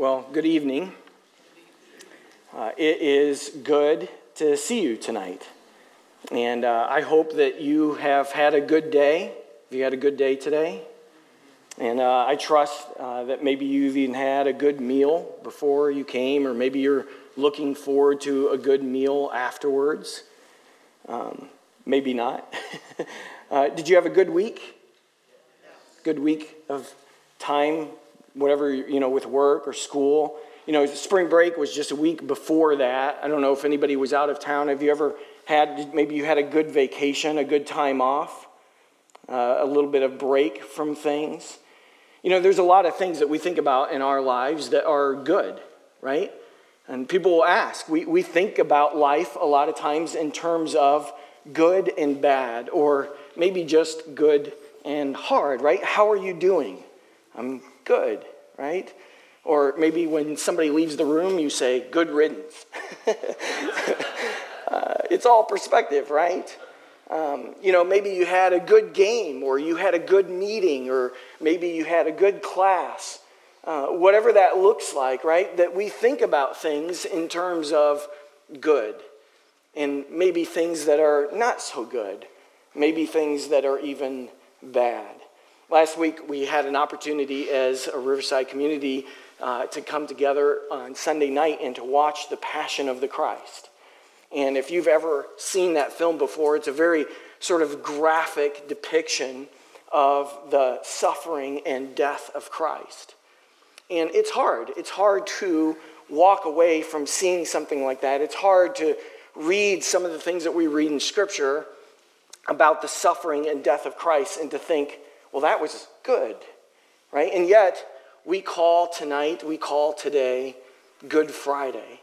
Well, good evening. Uh, it is good to see you tonight. And uh, I hope that you have had a good day. Have you had a good day today? And uh, I trust uh, that maybe you've even had a good meal before you came, or maybe you're looking forward to a good meal afterwards. Um, maybe not. Uh, did you have a good week? Good week of time whatever, you know, with work or school. You know, spring break was just a week before that. I don't know if anybody was out of town. Have you ever had, maybe you had a good vacation, a good time off, uh, a little bit of break from things? You know, there's a lot of things that we think about in our lives that are good, right? And people will ask. We, we think about life a lot of times in terms of good and bad, or maybe just good and hard, right? How are you doing? I'm good, right? Or maybe when somebody leaves the room, you say, good riddance. uh, it's all perspective, right? Um, you know, maybe you had a good game, or you had a good meeting, or maybe you had a good class. Uh, whatever that looks like, right? That we think about things in terms of good, and maybe things that are not so good, maybe things that are even bad. Last week, we had an opportunity as a Riverside community uh, to come together on Sunday night and to watch The Passion of the Christ. And if you've ever seen that film before, it's a very sort of graphic depiction of the suffering and death of Christ. And it's hard. It's hard to walk away from seeing something like that. It's hard to read some of the things that we read in Scripture about the suffering and death of Christ and to think, well, that was good, right? And yet, we call tonight, we call today Good Friday.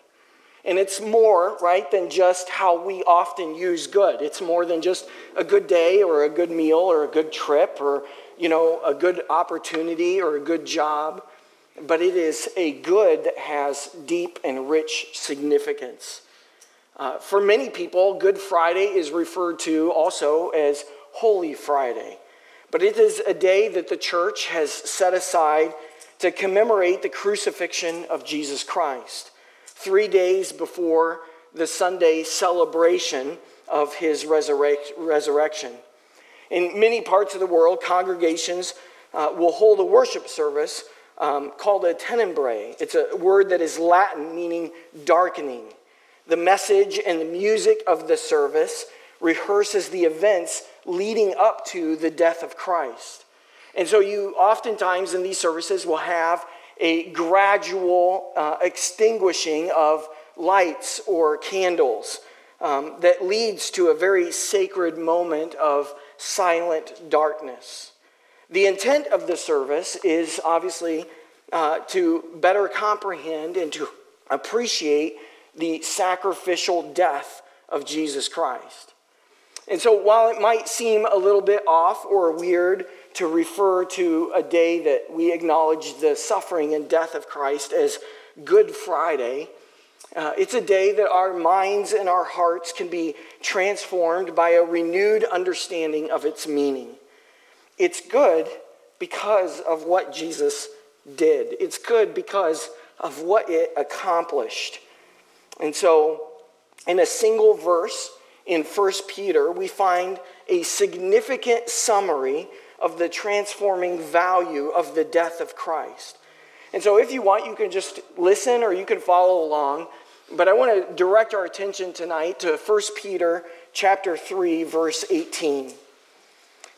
And it's more, right, than just how we often use good. It's more than just a good day or a good meal or a good trip or, you know, a good opportunity or a good job. But it is a good that has deep and rich significance. Uh, for many people, Good Friday is referred to also as Holy Friday. But it is a day that the church has set aside to commemorate the crucifixion of Jesus Christ, three days before the Sunday celebration of his resurrect, resurrection. In many parts of the world, congregations uh, will hold a worship service um, called a tenebrae. It's a word that is Latin meaning darkening. The message and the music of the service rehearses the events leading up to the death of Christ. And so, you oftentimes in these services will have a gradual uh, extinguishing of lights or candles um, that leads to a very sacred moment of silent darkness. The intent of the service is obviously uh, to better comprehend and to appreciate the sacrificial death of Jesus Christ. And so, while it might seem a little bit off or weird to refer to a day that we acknowledge the suffering and death of Christ as Good Friday, uh, it's a day that our minds and our hearts can be transformed by a renewed understanding of its meaning. It's good because of what Jesus did, it's good because of what it accomplished. And so, in a single verse, in 1 Peter, we find a significant summary of the transforming value of the death of Christ. And so, if you want, you can just listen or you can follow along. But I want to direct our attention tonight to 1 Peter chapter 3 verse 18.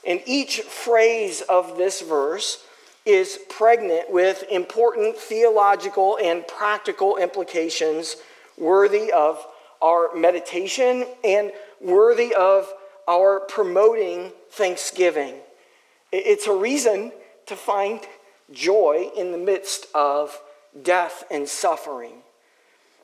And each phrase of this verse is pregnant with important theological and practical implications worthy of our meditation and worthy of our promoting thanksgiving. It's a reason to find joy in the midst of death and suffering.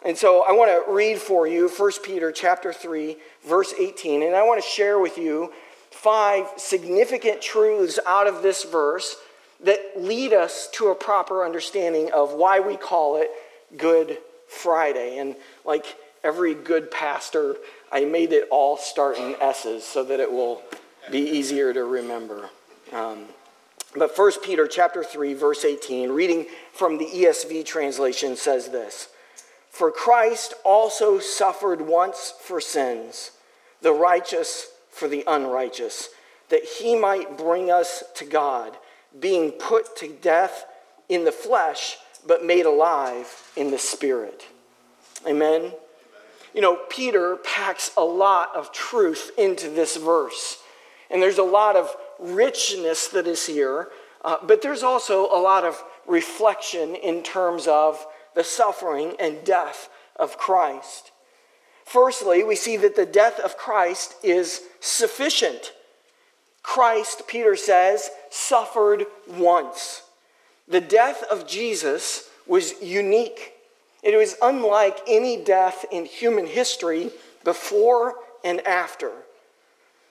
And so I want to read for you 1 Peter chapter 3 verse 18 and I want to share with you five significant truths out of this verse that lead us to a proper understanding of why we call it Good Friday. And like every good pastor, I made it all start in S's so that it will be easier to remember. Um, But 1 Peter chapter 3 verse 18 reading from the ESV translation says this For Christ also suffered once for sins the righteous for the unrighteous that he might bring us to God being put to death in the flesh but made alive in the spirit. Amen. You know, Peter packs a lot of truth into this verse. And there's a lot of richness that is here, uh, but there's also a lot of reflection in terms of the suffering and death of Christ. Firstly, we see that the death of Christ is sufficient. Christ, Peter says, suffered once. The death of Jesus was unique. It was unlike any death in human history before and after.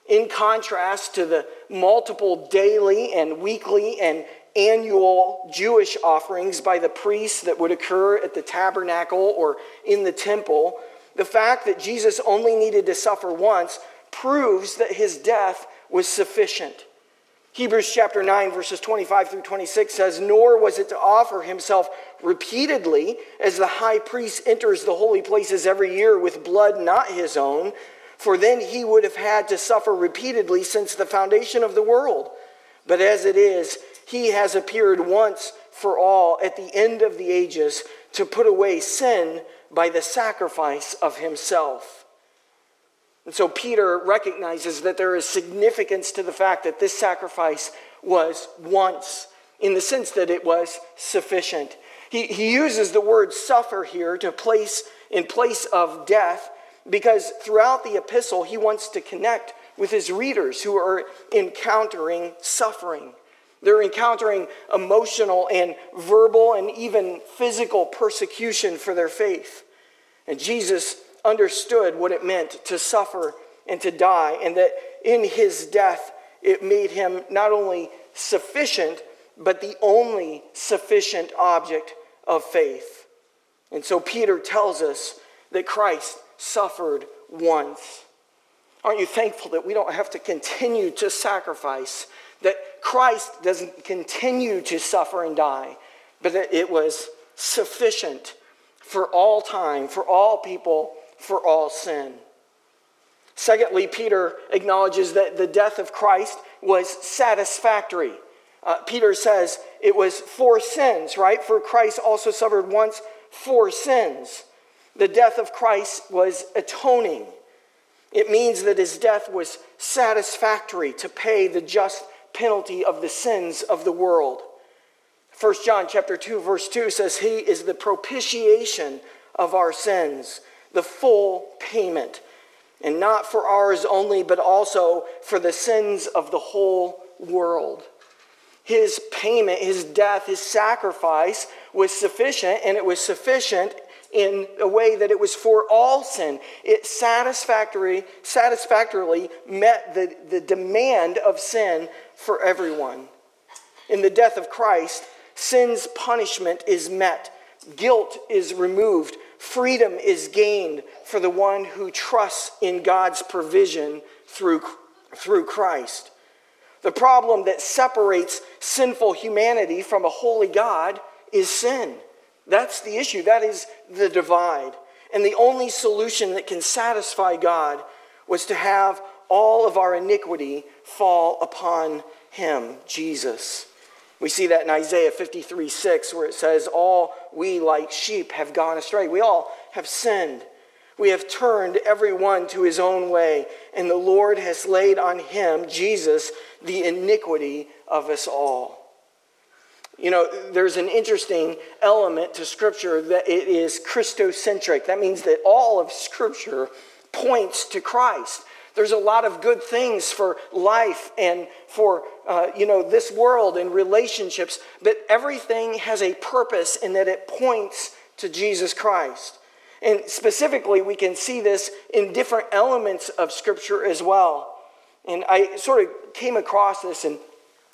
In contrast to the multiple daily and weekly and annual Jewish offerings by the priests that would occur at the tabernacle or in the temple, the fact that Jesus only needed to suffer once proves that his death was sufficient. Hebrews chapter 9, verses 25 through 26 says, Nor was it to offer himself repeatedly as the high priest enters the holy places every year with blood not his own, for then he would have had to suffer repeatedly since the foundation of the world. But as it is, he has appeared once for all at the end of the ages to put away sin by the sacrifice of himself. And so Peter recognizes that there is significance to the fact that this sacrifice was once, in the sense that it was sufficient. He, he uses the word suffer here to place in place of death because throughout the epistle he wants to connect with his readers who are encountering suffering. They're encountering emotional and verbal and even physical persecution for their faith. And Jesus understood what it meant to suffer and to die, and that in his death, it made him not only sufficient, but the only sufficient object of faith. And so Peter tells us that Christ suffered once. Aren't you thankful that we don't have to continue to sacrifice, that Christ doesn't continue to suffer and die, but that it was sufficient for all time, for all people, for all sin. Secondly, Peter acknowledges that the death of Christ was satisfactory. Uh, Peter says it was for sins, right? For Christ also suffered once for sins. The death of Christ was atoning. It means that his death was satisfactory to pay the just penalty of the sins of the world. 1 John chapter 2 verse 2 says he is the propitiation of our sins the full payment, and not for ours only, but also for the sins of the whole world. His payment, his death, his sacrifice was sufficient, and it was sufficient in a way that it was for all sin. It satisfactory, satisfactorily met the, the demand of sin for everyone. In the death of Christ, sin's punishment is met, guilt is removed, Freedom is gained for the one who trusts in God's provision through, through Christ. The problem that separates sinful humanity from a holy God is sin. That's the issue. That is the divide. And the only solution that can satisfy God was to have all of our iniquity fall upon him, Jesus. We see that in Isaiah 53 6, where it says, All we like sheep have gone astray. We all have sinned. We have turned everyone to his own way, and the Lord has laid on him, Jesus, the iniquity of us all. You know, there's an interesting element to Scripture that it is Christocentric. That means that all of Scripture points to Christ. There's a lot of good things for life and for, uh, you know, this world and relationships, but everything has a purpose in that it points to Jesus Christ. And specifically, we can see this in different elements of Scripture as well. And I sort of came across this, and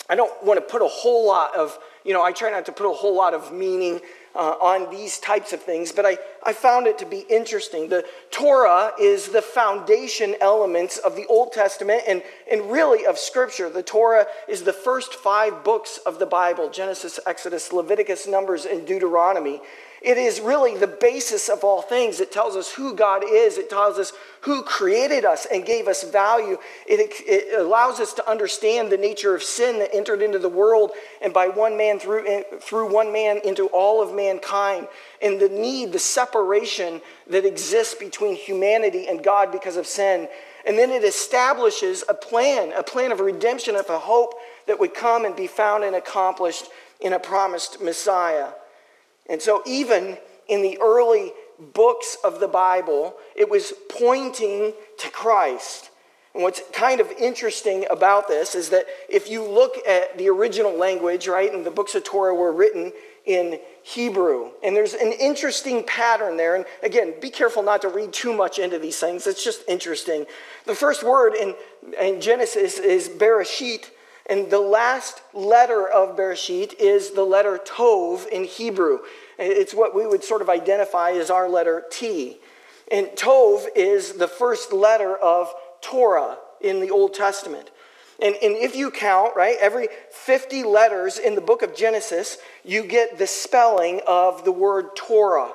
I don't want to put a whole lot of, you know, I try not to put a whole lot of meaning uh, on these types of things, but I, I found it to be interesting. The Torah is the foundation elements of the Old Testament and, and really of Scripture. The Torah is the first five books of the Bible Genesis, Exodus, Leviticus, Numbers, and Deuteronomy. It is really the basis of all things. It tells us who God is, it tells us who created us and gave us value. It, it allows us to understand the nature of sin that entered into the world and by one man through, through one man into all of mankind, and the need, the separation that exists between humanity and God because of sin. And then it establishes a plan, a plan of redemption, of a hope that would come and be found and accomplished in a promised Messiah. And so, even in the early books of the Bible, it was pointing to Christ. And what's kind of interesting about this is that if you look at the original language, right, and the books of Torah were written in Hebrew, and there's an interesting pattern there. And again, be careful not to read too much into these things, it's just interesting. The first word in, in Genesis is Bereshit, and the last letter of Bereshit is the letter Tov in Hebrew. It's what we would sort of identify as our letter T. And Tov is the first letter of Torah in the Old Testament. And, and if you count, right, every 50 letters in the book of Genesis, you get the spelling of the word Torah.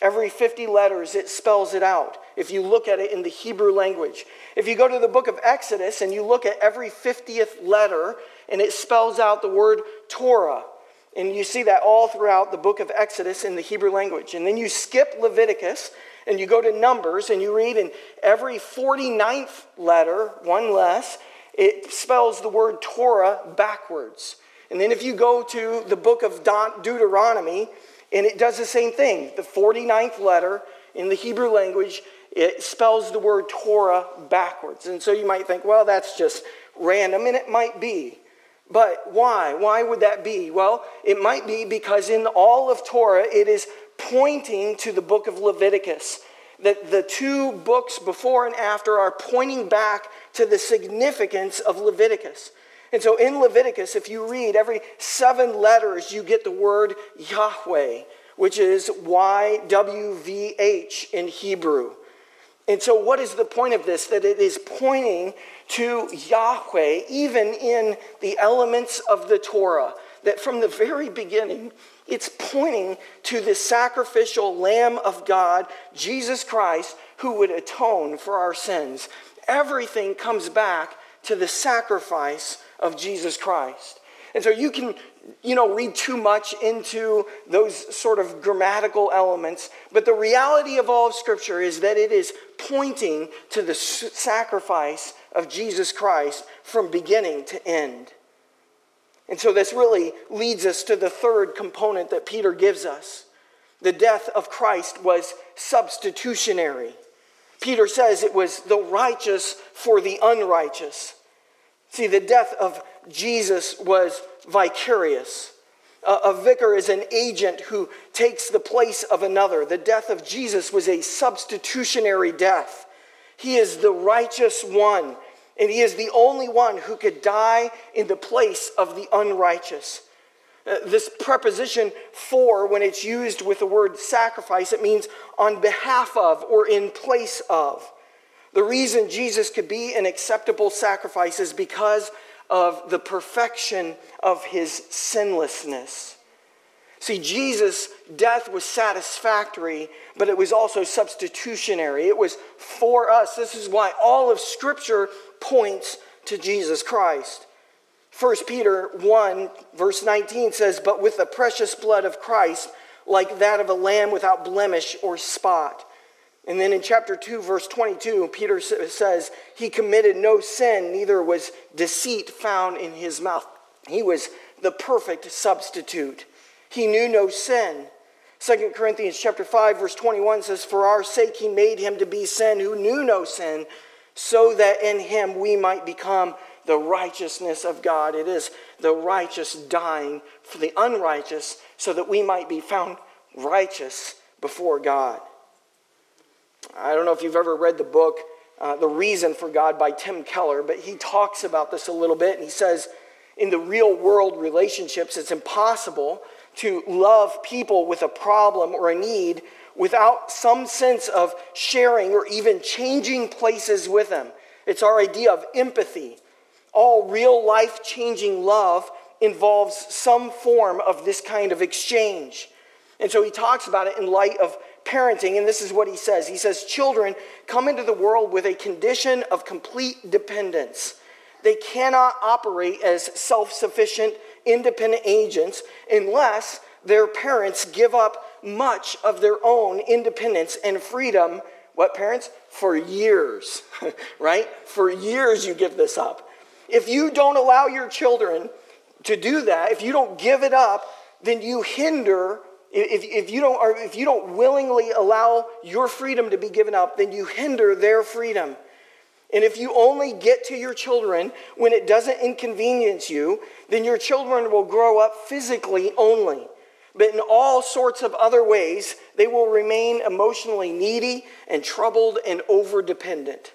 Every 50 letters, it spells it out if you look at it in the Hebrew language. If you go to the book of Exodus and you look at every 50th letter, and it spells out the word Torah. And you see that all throughout the book of Exodus in the Hebrew language. And then you skip Leviticus and you go to Numbers and you read in every 49th letter, one less, it spells the word Torah backwards. And then if you go to the book of Deuteronomy, and it does the same thing. The 49th letter in the Hebrew language, it spells the word Torah backwards. And so you might think, well, that's just random, and it might be. But why? Why would that be? Well, it might be because in all of Torah, it is pointing to the book of Leviticus. That the two books before and after are pointing back to the significance of Leviticus. And so in Leviticus, if you read every seven letters, you get the word Yahweh, which is YWVH in Hebrew. And so, what is the point of this? That it is pointing to Yahweh, even in the elements of the Torah. That from the very beginning, it's pointing to the sacrificial Lamb of God, Jesus Christ, who would atone for our sins. Everything comes back to the sacrifice of Jesus Christ. And so you can you know, read too much into those sort of grammatical elements. But the reality of all of Scripture is that it is pointing to the sacrifice of Jesus Christ from beginning to end. And so this really leads us to the third component that Peter gives us. The death of Christ was substitutionary. Peter says it was the righteous for the unrighteous. See, the death of Jesus was vicarious. A, vicar is an agent who takes the place of another. The death of Jesus was a substitutionary death. He is the righteous one, and he is the only one who could die in the place of the unrighteous. Uh, this preposition for, when it's used with the word sacrifice, it means on behalf of or in place of. The reason Jesus could be an acceptable sacrifice is because of the perfection of his sinlessness. See, Jesus' death was satisfactory, but it was also substitutionary. It was for us. This is why all of Scripture points to Jesus Christ. 1 Peter 1, verse 19 says, But with the precious blood of Christ, like that of a lamb without blemish or spot. And then in chapter 2, verse 22, Peter says, He committed no sin, neither was deceit found in his mouth. He was the perfect substitute. He knew no sin. 2 Corinthians chapter 5 verse 21 says for our sake he made him to be sin who knew no sin so that in him we might become the righteousness of God. It is the righteous dying for the unrighteous so that we might be found righteous before God. I don't know if you've ever read the book, uh, The Reason for God by Tim Keller, but he talks about this a little bit. And he says, in the real world relationships, it's impossible to love people with a problem or a need without some sense of sharing or even changing places with them. It's our idea of empathy. All real life changing love involves some form of this kind of exchange. And so he talks about it in light of parenting, and this is what he says He says, Children come into the world with a condition of complete dependence. They cannot operate as self sufficient, independent agents unless their parents give up much of their own independence and freedom. What parents? For years, right? For years you give this up. If you don't allow your children to do that, if you don't give it up, then you hinder if, if, you don't, if you don't willingly allow your freedom to be given up, then you hinder their freedom. And if you only get to your children when it doesn't inconvenience you, then your children will grow up physically only. But in all sorts of other ways, they will remain emotionally needy and troubled and over dependent.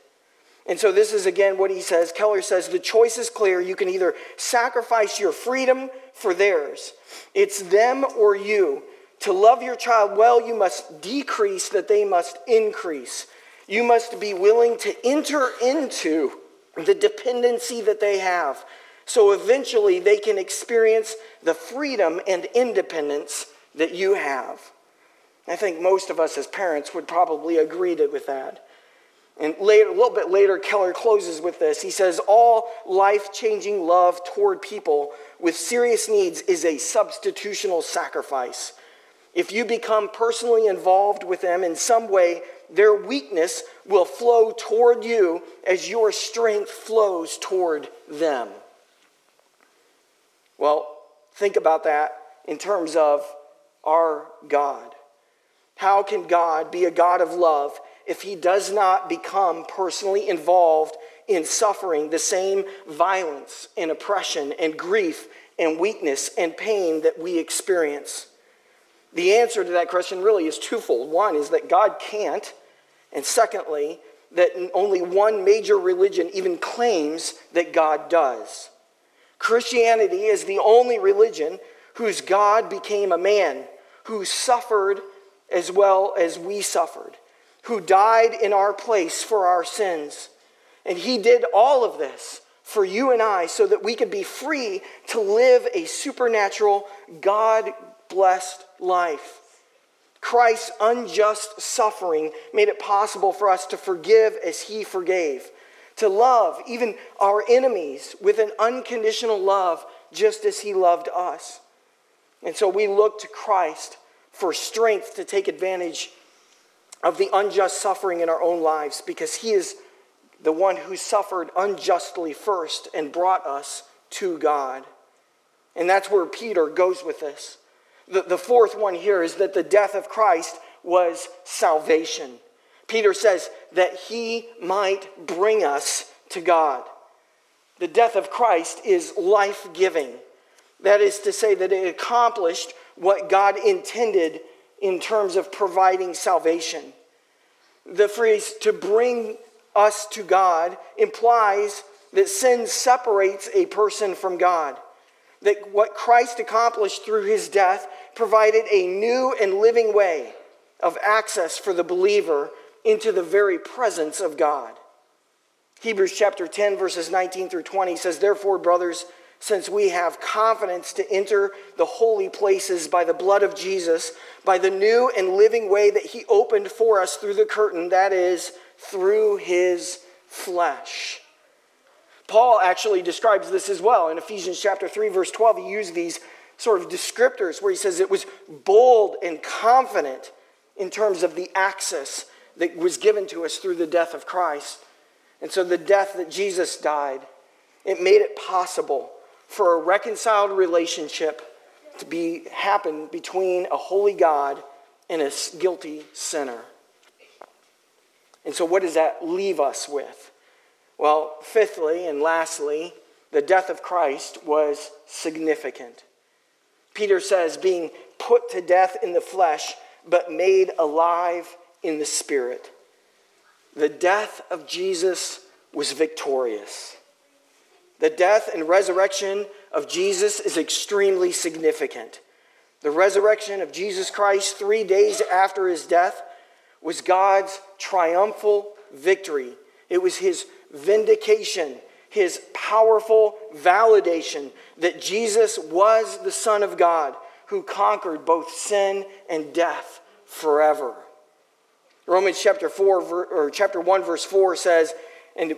And so, this is again what he says. Keller says the choice is clear. You can either sacrifice your freedom for theirs, it's them or you. To love your child well, you must decrease that they must increase. You must be willing to enter into the dependency that they have so eventually they can experience the freedom and independence that you have. I think most of us as parents would probably agree with that. And later, a little bit later, Keller closes with this. He says, All life changing love toward people with serious needs is a substitutional sacrifice. If you become personally involved with them in some way, their weakness will flow toward you as your strength flows toward them. Well, think about that in terms of our God. How can God be a God of love if he does not become personally involved in suffering the same violence and oppression and grief and weakness and pain that we experience? The answer to that question really is twofold. One is that God can't, and secondly, that only one major religion even claims that God does. Christianity is the only religion whose God became a man, who suffered as well as we suffered, who died in our place for our sins. And he did all of this for you and I so that we could be free to live a supernatural, God blessed life. Christ's unjust suffering made it possible for us to forgive as he forgave, to love even our enemies with an unconditional love, just as he loved us. And so we look to Christ for strength to take advantage of the unjust suffering in our own lives because he is the one who suffered unjustly first and brought us to God. And that's where Peter goes with this. The, the fourth one here is that the death of Christ was salvation. Peter says that he might bring us to God. The death of Christ is life giving. That is to say, that it accomplished what God intended in terms of providing salvation. The phrase to bring us to God implies that sin separates a person from God that what Christ accomplished through his death provided a new and living way of access for the believer into the very presence of God. Hebrews chapter 10, verses 19 through 20 says, Therefore, brothers, since we have confidence to enter the holy places by the blood of Jesus, by the new and living way that he opened for us through the curtain, that is, through his flesh. Paul actually describes this as well. In Ephesians chapter 3, verse 12, he used these sort of descriptors where he says it was bold and confident in terms of the access that was given to us through the death of Christ. And so the death that Jesus died, it made it possible for a reconciled relationship to be happen between a holy God and a guilty sinner. And so what does that leave us with? Well, fifthly and lastly, the death of Christ was significant. Peter says, being put to death in the flesh, but made alive in the spirit. The death of Jesus was victorious. The death and resurrection of Jesus is extremely significant. The resurrection of Jesus Christ three days after his death was God's triumphal victory. It was his vindication, his powerful validation that Jesus was the Son of God who conquered both sin and death forever. Romans chapter 4 or chapter 1 verse 4 says and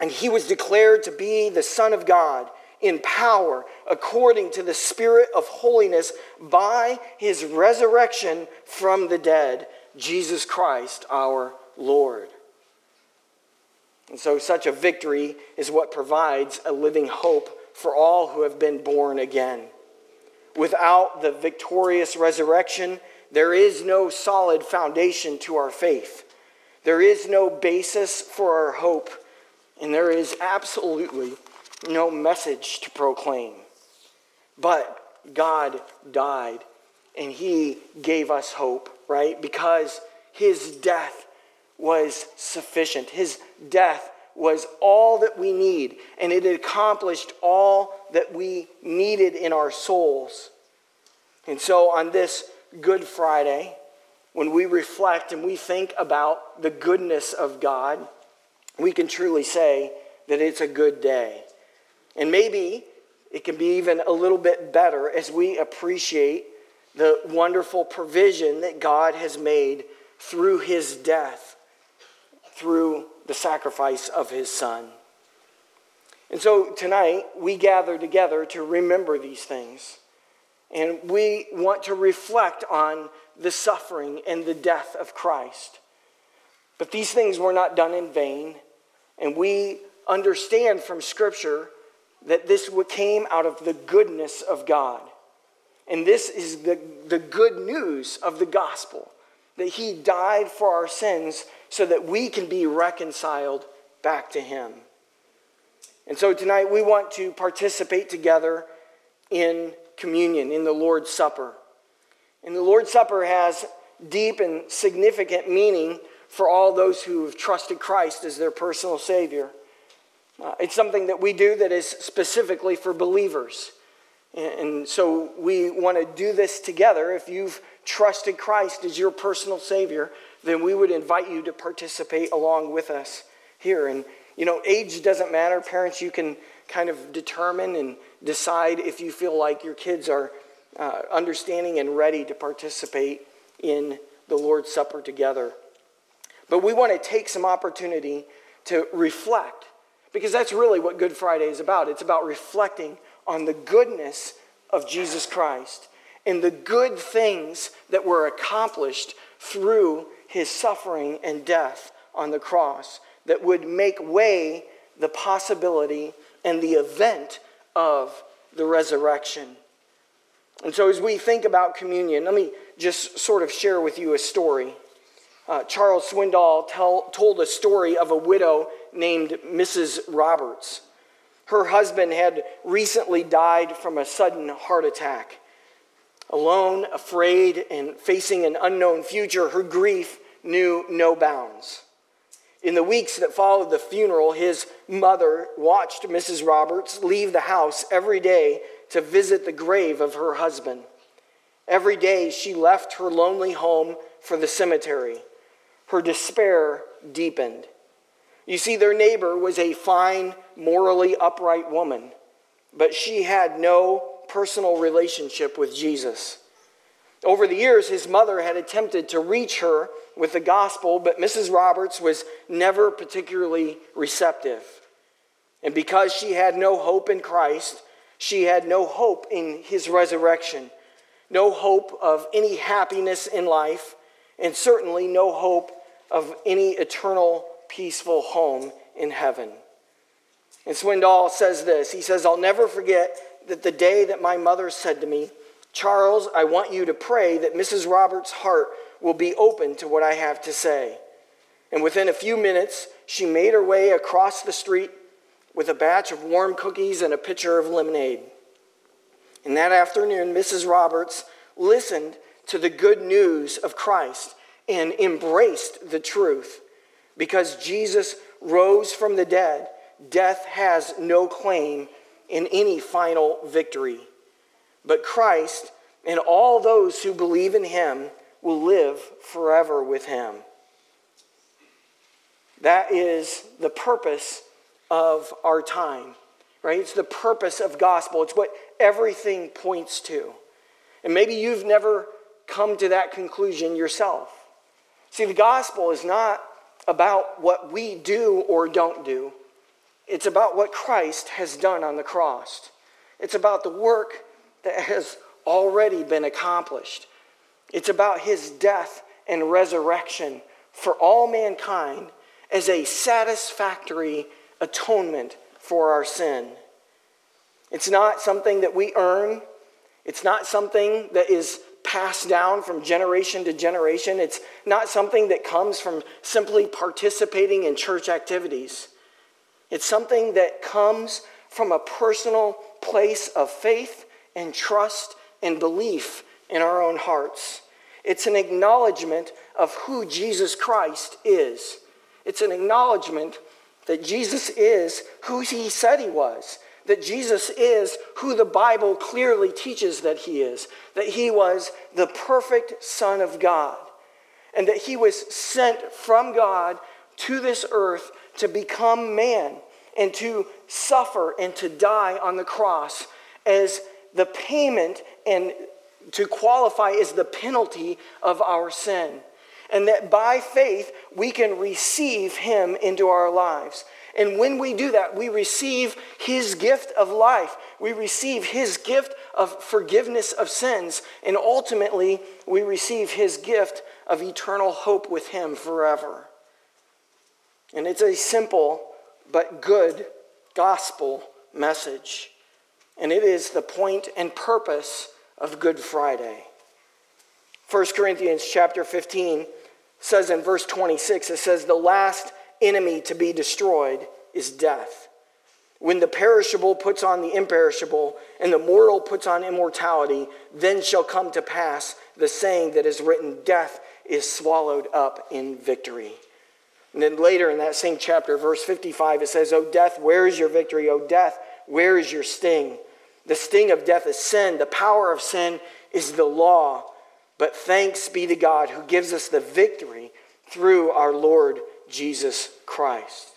and he was declared to be the son of God in power according to the spirit of holiness by his resurrection from the dead, Jesus Christ our Lord. And so, such a victory is what provides a living hope for all who have been born again. Without the victorious resurrection, there is no solid foundation to our faith. There is no basis for our hope, and there is absolutely no message to proclaim. But God died, and He gave us hope, right? Because His death was sufficient. His death was all that we need, and it accomplished all that we needed in our souls. And so on this Good Friday, when we reflect and we think about the goodness of God, we can truly say that it's a good day. And maybe it can be even a little bit better as we appreciate the wonderful provision that God has made through his death through the sacrifice of his son. And so tonight, we gather together to remember these things. And we want to reflect on the suffering and the death of Christ. But these things were not done in vain. And we understand from Scripture that this came out of the goodness of God. And this is the, the good news of the gospel that He died for our sins so that we can be reconciled back to Him. And so tonight we want to participate together in communion, in the Lord's Supper. And the Lord's Supper has deep and significant meaning for all those who have trusted Christ as their personal Savior. Uh, it's something that we do that is specifically for believers. And, and so we want to do this together. If you've trusted Christ as your personal Savior, then we would invite you to participate along with us here. And, you know, age doesn't matter. Parents, you can kind of determine and decide if you feel like your kids are uh, understanding and ready to participate in the Lord's Supper together. But we want to take some opportunity to reflect because that's really what Good Friday is about. It's about reflecting on the goodness of Jesus Christ and the good things that were accomplished through his suffering and death on the cross that would make way the possibility and the event of the resurrection. And so, as we think about communion, let me just sort of share with you a story. Uh, Charles Swindoll tell, told a story of a widow named Mrs. Roberts. Her husband had recently died from a sudden heart attack. Alone, afraid, and facing an unknown future, her grief knew no bounds. In the weeks that followed the funeral, his mother watched Mrs. Roberts leave the house every day to visit the grave of her husband. Every day she left her lonely home for the cemetery. Her despair deepened. You see, their neighbor was a fine, morally upright woman, but she had no personal relationship with Jesus. Over the years, his mother had attempted to reach her with the gospel, but Mrs. Roberts was never particularly receptive. And because she had no hope in Christ, she had no hope in his resurrection, no hope of any happiness in life, and certainly no hope of any eternal, peaceful home in heaven. And Swindoll says this He says, I'll never forget that the day that my mother said to me, Charles, I want you to pray that Mrs. Roberts' heart will be open to what I have to say. And within a few minutes, she made her way across the street with a batch of warm cookies and a pitcher of lemonade. And that afternoon, Mrs. Roberts listened to the good news of Christ and embraced the truth. Because Jesus rose from the dead, death has no claim in any final victory. But Christ and all those who believe in him will live forever with him. That is the purpose of our time, right? It's the purpose of gospel. It's what everything points to. And maybe you've never come to that conclusion yourself. See, the gospel is not about what we do or don't do. It's about what Christ has done on the cross. It's about the work that has already been accomplished. It's about his death and resurrection for all mankind as a satisfactory atonement for our sin. It's not something that we earn, it's not something that is passed down from generation to generation. It's not something that comes from simply participating in church activities. It's something that comes from a personal place of faith and trust and belief in our own hearts. It's an acknowledgement of who Jesus Christ is. It's an acknowledgement that Jesus is who he said he was, that Jesus is who the Bible clearly teaches that he is, that he was the perfect Son of God, and that he was sent from God to this earth to become man and to suffer and to die on the cross as the payment and to qualify as the penalty of our sin. And that by faith we can receive him into our lives. And when we do that, we receive his gift of life. We receive his gift of forgiveness of sins. And ultimately, we receive his gift of eternal hope with him forever. And it's a simple but good gospel message. And it is the point and purpose of Good Friday. 1 Corinthians chapter 15 says in verse 26, it says, The last enemy to be destroyed is death. When the perishable puts on the imperishable, and the mortal puts on immortality, then shall come to pass the saying that is written, Death is swallowed up in victory. And then later in that same chapter, verse 55, it says, O death, where is your victory? O death, where is your sting? The sting of death is sin. The power of sin is the law. But thanks be to God who gives us the victory through our Lord Jesus Christ.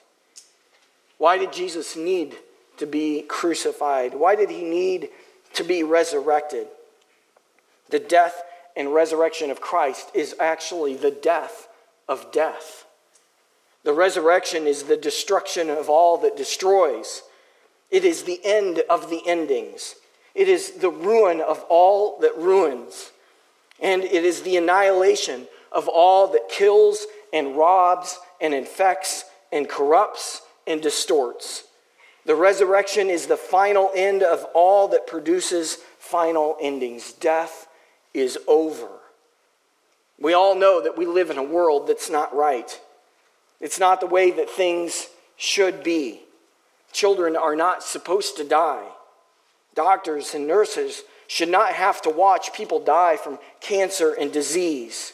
Why did Jesus need to be crucified? Why did he need to be resurrected? The death and resurrection of Christ is actually the death of death. The resurrection is the destruction of all that destroys. It is the end of the endings. It is the ruin of all that ruins. And it is the annihilation of all that kills and robs and infects and corrupts and distorts. The resurrection is the final end of all that produces final endings. Death is over. We all know that we live in a world that's not right. It's not the way that things should be. Children are not supposed to die. Doctors and nurses should not have to watch people die from cancer and disease.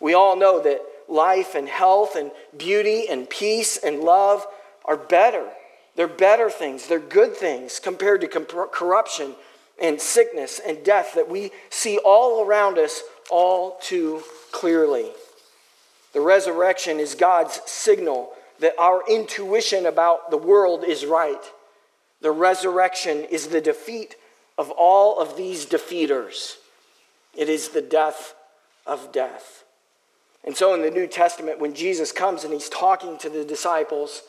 We all know that life and health and beauty and peace and love are better. They're better things, they're good things compared to corruption and sickness and death that we see all around us all too clearly. The resurrection is God's signal that our intuition about the world is right. The resurrection is the defeat of all of these defeaters. It is the death of death. And so in the New Testament, when Jesus comes and he's talking to the disciples,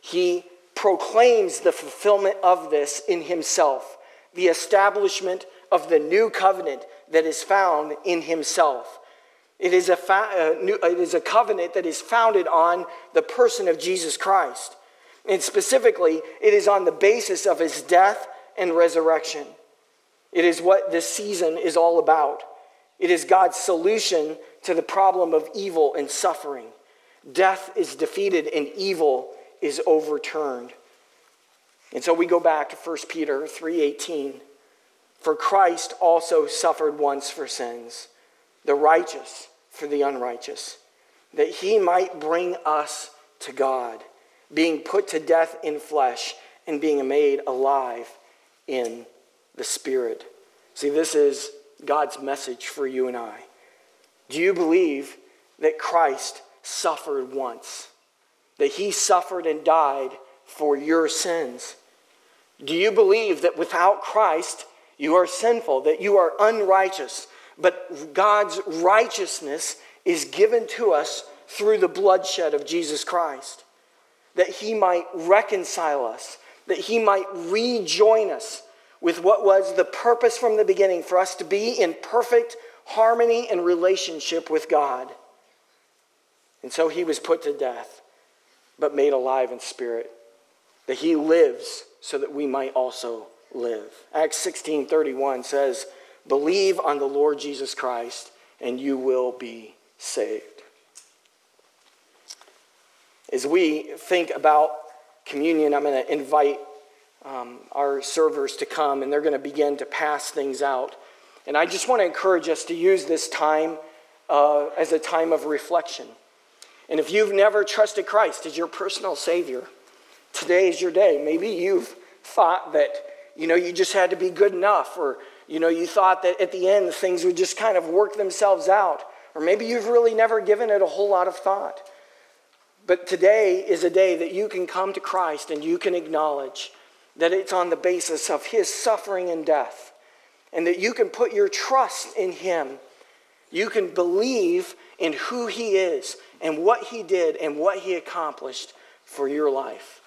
he proclaims the fulfillment of this in himself, the establishment of the new covenant that is found in himself. It is, a fa- uh, new, it is a covenant that is founded on the person of Jesus Christ. And specifically, it is on the basis of his death and resurrection. It is what this season is all about. It is God's solution to the problem of evil and suffering. Death is defeated and evil is overturned. And so we go back to 1 Peter 3:18. For Christ also suffered once for sins, the righteous for the unrighteous, that he might bring us to God, being put to death in flesh and being made alive in the Spirit. See, this is God's message for you and I? Do you believe that Christ suffered once? That he suffered and died for your sins? Do you believe that without Christ you are sinful, that you are unrighteous, but God's righteousness is given to us through the bloodshed of Jesus Christ? That he might reconcile us, that he might rejoin us with what was the purpose from the beginning for us to be in perfect harmony and relationship with God. And so he was put to death, but made alive in spirit, that he lives so that we might also live. Acts 16:31 says, "Believe on the Lord Jesus Christ and you will be saved." As we think about communion, I'm going to invite um, our servers to come and they're going to begin to pass things out. And I just want to encourage us to use this time uh, as a time of reflection. And if you've never trusted Christ as your personal Savior, today is your day. Maybe you've thought that you know you just had to be good enough, or you know you thought that at the end things would just kind of work themselves out, or maybe you've really never given it a whole lot of thought. But today is a day that you can come to Christ and you can acknowledge that it's on the basis of his suffering and death, and that you can put your trust in him. You can believe in who he is and what he did and what he accomplished for your life.